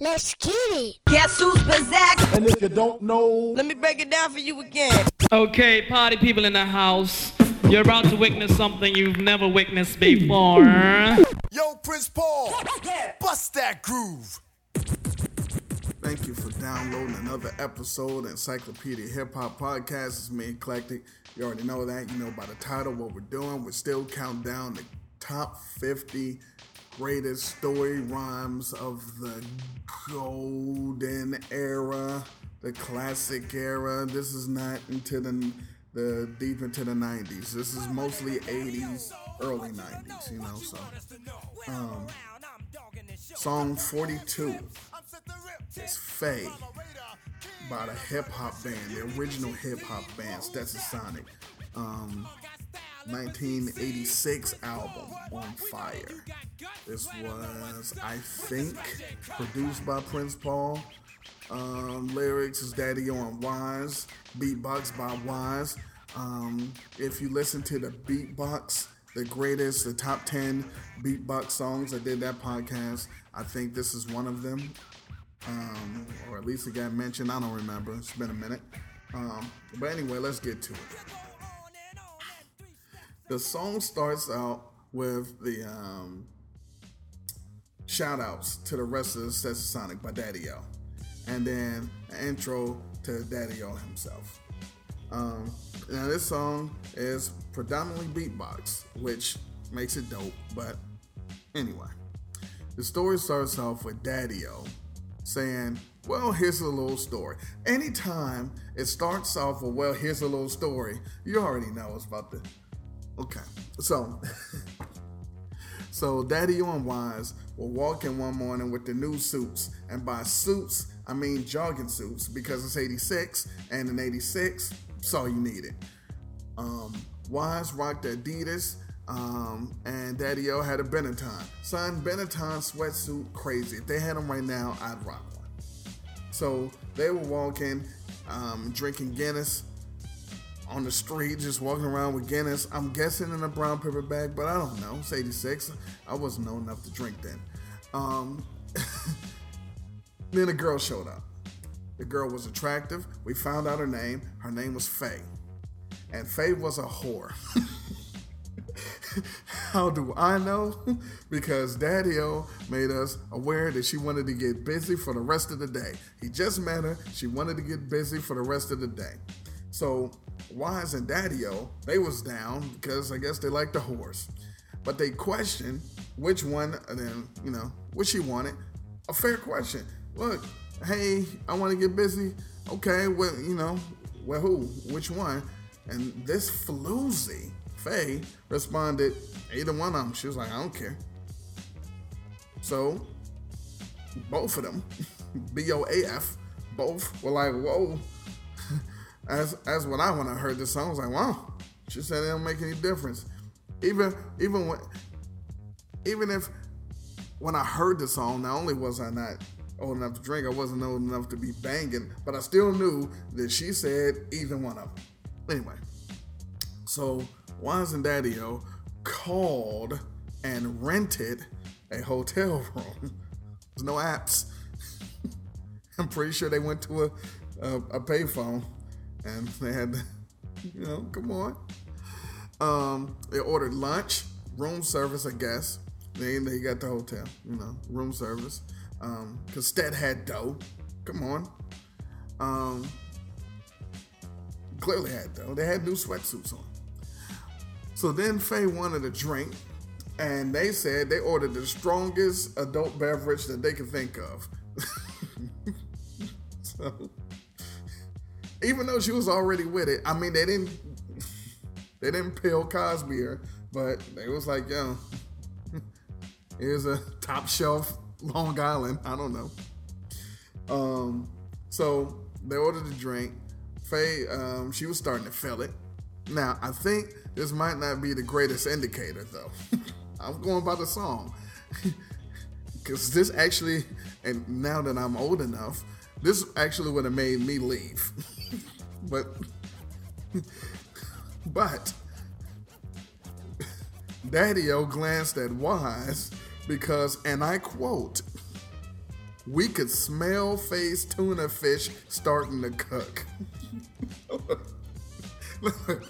Let's get it. Guess who's possessed? And if you don't know, Let me break it down for you again. Okay, party people in the house. You're about to witness something you've never witnessed before. Yo, Prince Paul, bust that groove. Thank you for downloading another episode of Encyclopedia Hip Hop Podcast. It's me, Eclectic. You already know that. You know by the title what we're doing. We're still counting down the top 50 greatest story rhymes of the golden era, the classic era. This is not into the the deep into the 90s. This is mostly 80s, early 90s, you know, so um song 42 is Faye by the hip hop band, the original hip hop band, Stetsasonic. Um, 1986 album on fire. This was, I think, produced by Prince Paul. Um, lyrics is Daddy on Wise, beatbox by Wise. Um, if you listen to the beatbox, the greatest, the top 10 beatbox songs, I did that podcast. I think this is one of them. Um, or at least it got mentioned. I don't remember. It's been a minute. Um, but anyway, let's get to it. The song starts out with the um, shout outs to the rest of the Sonic by Daddy O. And then an intro to Daddy O himself. Um, now, this song is predominantly beatbox, which makes it dope, but anyway. The story starts off with Daddy O saying, Well, here's a little story. Anytime it starts off with, Well, here's a little story, you already know it's about the. Okay, so. so Daddy and Wise were walking one morning with the new suits, and by suits, I mean jogging suits because it's 86, and in 86, it's all you needed. Um, Wise rocked Adidas, um, and Daddy O had a Benetton. Son, Benetton sweatsuit, crazy. If they had them right now, I'd rock one. So they were walking, um, drinking Guinness on the street, just walking around with Guinness. I'm guessing in a brown paper bag, but I don't know. It's 86. I wasn't old enough to drink then. Um, then a girl showed up. The girl was attractive. We found out her name. Her name was Faye. And Faye was a whore. How do I know? because Daddy O made us aware that she wanted to get busy for the rest of the day. He just met her. She wanted to get busy for the rest of the day. So Wise and Daddy O, they was down because I guess they like the horse. But they questioned which one, and then, you know, what she wanted. A fair question. Look, hey, I want to get busy. Okay, well, you know, well, who? Which one? And this floozy, Faye, responded, either one of them. She was like, I don't care. So, both of them, B O A F, both were like, whoa. As as when I when I heard this song, I was like, wow. She said it don't make any difference. Even even when even if when I heard the song, not only was I not old enough to drink, I wasn't old enough to be banging, but I still knew that she said either one of them. Anyway, so Wise and Daddy O called and rented a hotel room. There's no apps. I'm pretty sure they went to a a, a payphone and they had, you know, come on. Um, they ordered lunch, room service, I guess. They they got the hotel, you know, room service. Um, cause Stet had dough. Come on. Um, clearly had dough. They had new sweatsuits on. So then Faye wanted a drink, and they said they ordered the strongest adult beverage that they could think of. so even though she was already with it, I mean they didn't they didn't peel Cosby her, but they was like, yo, here's a top shelf Long Island. I don't know. Um, so they ordered a drink. Faye, um, she was starting to feel it. Now, I think this might not be the greatest indicator, though. I'm going by the song. Because this actually, and now that I'm old enough, this actually would have made me leave. but, but, Daddy O glanced at Wise because, and I quote, we could smell Faye's tuna fish starting to cook.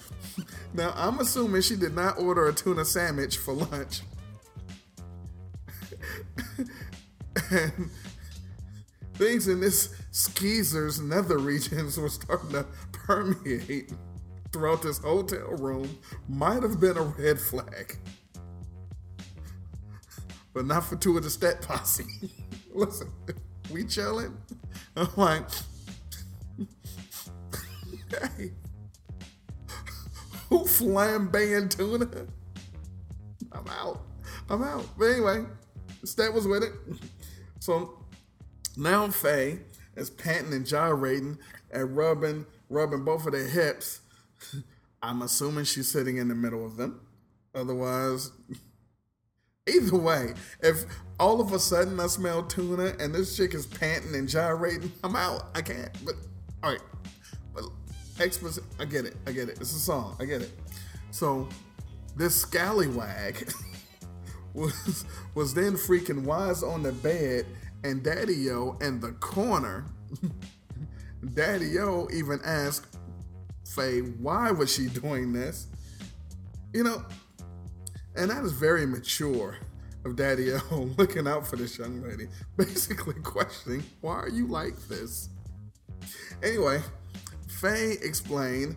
now, I'm assuming she did not order a tuna sandwich for lunch. and things in this skeezer's nether regions were starting to permeate throughout this hotel room. Might have been a red flag. But not for two of the Stet posse. Listen, we chilling. I'm like, hey, who flambeing tuna? I'm out. I'm out. But anyway, Stet was with it. So now Faye is panting and gyrating and rubbing, rubbing both of their hips. I'm assuming she's sitting in the middle of them. Otherwise, either way, if all of a sudden I smell tuna and this chick is panting and gyrating, I'm out. I can't. But all right, but. I get it. I get it. It's a song. I get it. So this scallywag was was then freaking wise on the bed and Daddy O in the corner. Daddy O even asked Faye why was she doing this. You know, and that is very mature of Daddy O looking out for this young lady, basically questioning, why are you like this? Anyway, Faye explained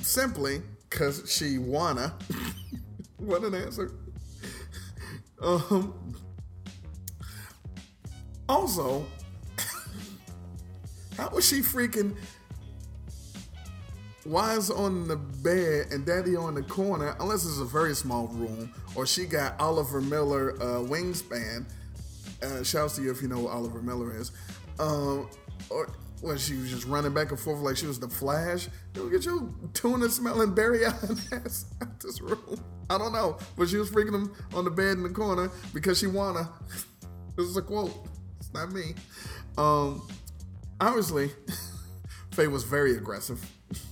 simply because she wanna. what an answer. Um, also, how was she freaking Wise on the bed and Daddy on the corner, unless it's a very small room, or she got Oliver Miller uh, wingspan. Uh, shouts to you if you know what Oliver Miller is. Um, or when she was just running back and forth like she was the Flash. You get your tuna smelling Allen ass out this room. I don't know, but she was freaking him on the bed in the corner because she wanna. this is a quote. Not me. Um, obviously, Faye was very aggressive.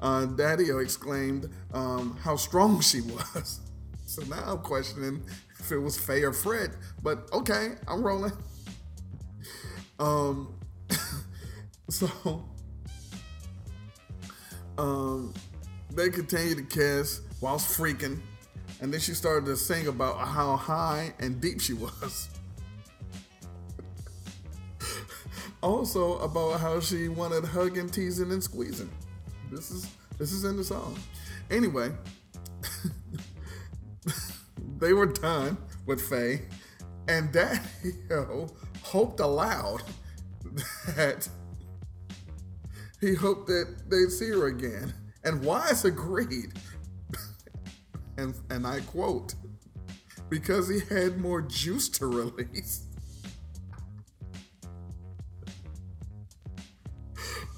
Uh, Daddy exclaimed um, how strong she was. So now I'm questioning if it was Faye or Fred. But okay, I'm rolling. Um, so um, they continued to kiss whilst freaking, and then she started to sing about how high and deep she was. Also about how she wanted hugging, teasing, and squeezing. This is this is in the song. Anyway, they were done with Faye, and Daddy hoped aloud that he hoped that they'd see her again. And Wise agreed. and and I quote, because he had more juice to release.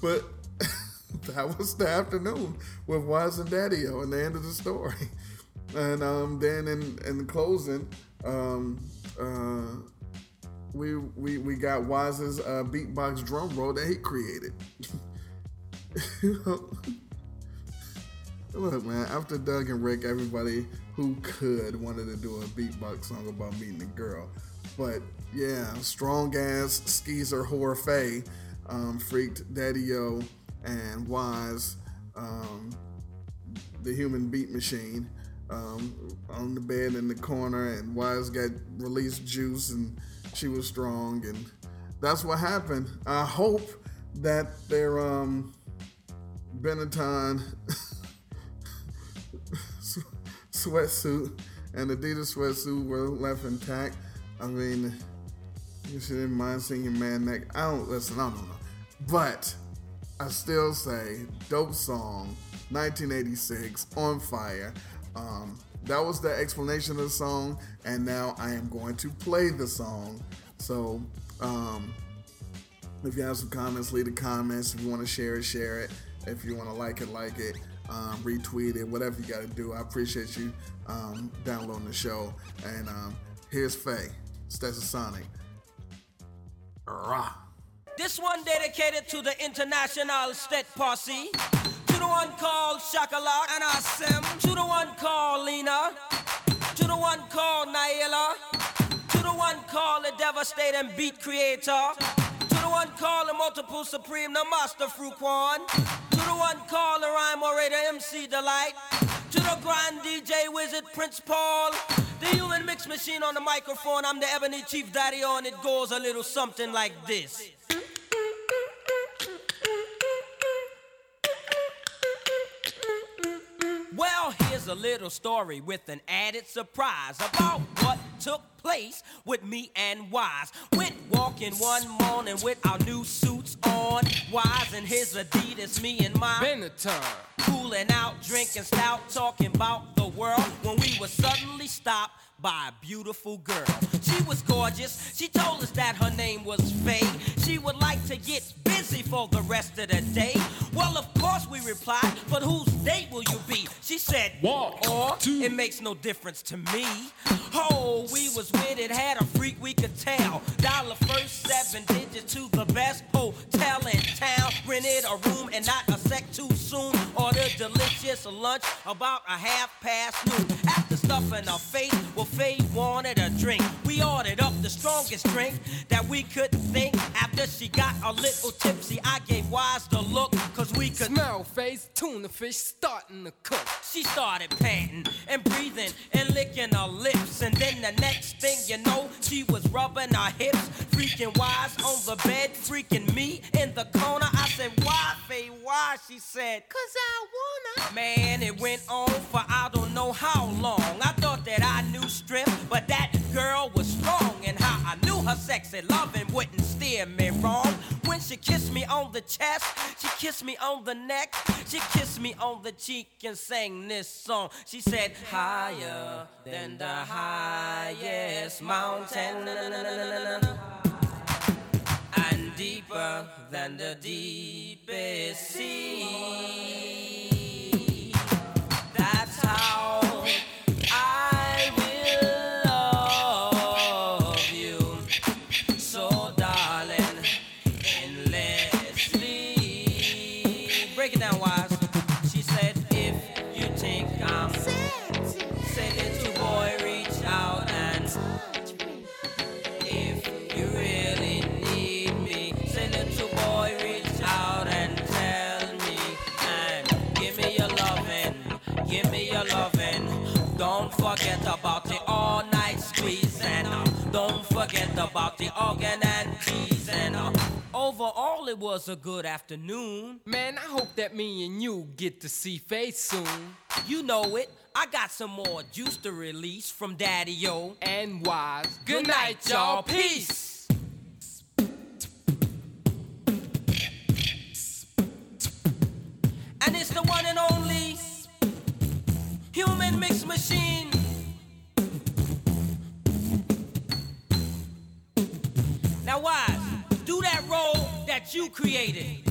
But that was the afternoon with Wise and Daddy O and the end of the story. And um, then in, in closing, um, uh, we, we we got Wise's uh, beatbox drum roll that he created. look, man, after Doug and Rick, everybody who could wanted to do a beatbox song about meeting a girl. But yeah, strong ass skeezer Faye um, freaked Daddy O and Wise, um, the human beat machine, um, on the bed in the corner, and Wise got released juice, and she was strong, and that's what happened. I hope that their um, Benetton sweatsuit and Adidas sweatsuit were left intact. I mean, you shouldn't mind seeing your man neck. I don't listen. I don't know, but I still say dope song, 1986, on fire. Um, that was the explanation of the song, and now I am going to play the song. So, um, if you have some comments, leave the comments. If you want to share it, share it. If you want to like it, like it. Um, retweet it, whatever you got to do. I appreciate you um, downloading the show. And um, here's Faye, Stetsasonic. Rah. This one dedicated to the international state posse. To the one called Shakalak and Asim. To the one called Lena. To the one called Naila. To the one called the devastating beat creator. To the one called the multiple supreme, the master Frukwan. To the one called the rhyme orator MC Delite. To the grand DJ wizard Prince Paul. The human mix machine on the microphone. I'm the Ebony Chief Daddy and it goes a little something like this. A little story with an added surprise about what took place with me and Wise. Went walking one morning with our new suits on. Wise and his Adidas, me and my Benetton. cooling out, drinking stout, talking about the world. When we were suddenly stopped by a beautiful girl. She was gorgeous. She told us that her name was Faye. She would like to get busy for the rest of the day. Well, of course we replied, but whose date will you be? She said, Walk or to- it makes no difference to me. Oh, we was with it, had a freak we could tell. Dollar first seven digits to the best hotel in town. Rented a room and not a sec too soon. Ordered delicious lunch about a half past noon. After stuffing our Faye's, well, Faye wanted a drink. We ordered up the strongest drink that we could think. After she got a little tipsy, I gave Wise the look, cause we could Smell face, tuna fish starting to cook. she started panting and breathing and licking her lips. And then the next thing you know, she was rubbing her hips, freaking wise on the bed, freaking me in the corner. I said, Why, Faye, why? She said, Cause I wanna. Man, it went on for I don't know how long. I thought that I knew strength, but that girl was strong. And how I knew her sexy loving wouldn't steer me wrong. When she kissed me on the chest, she kissed me on the neck, she kissed me on the cheek and sang this song. She said, Higher than the highest mountain, than the deepest sea. Was a good afternoon. Man, I hope that me and you get to see face soon. You know it. I got some more juice to release from Daddy O. And wise. Good night, y'all. Peace. And it's the one and only human mix machine. That you created.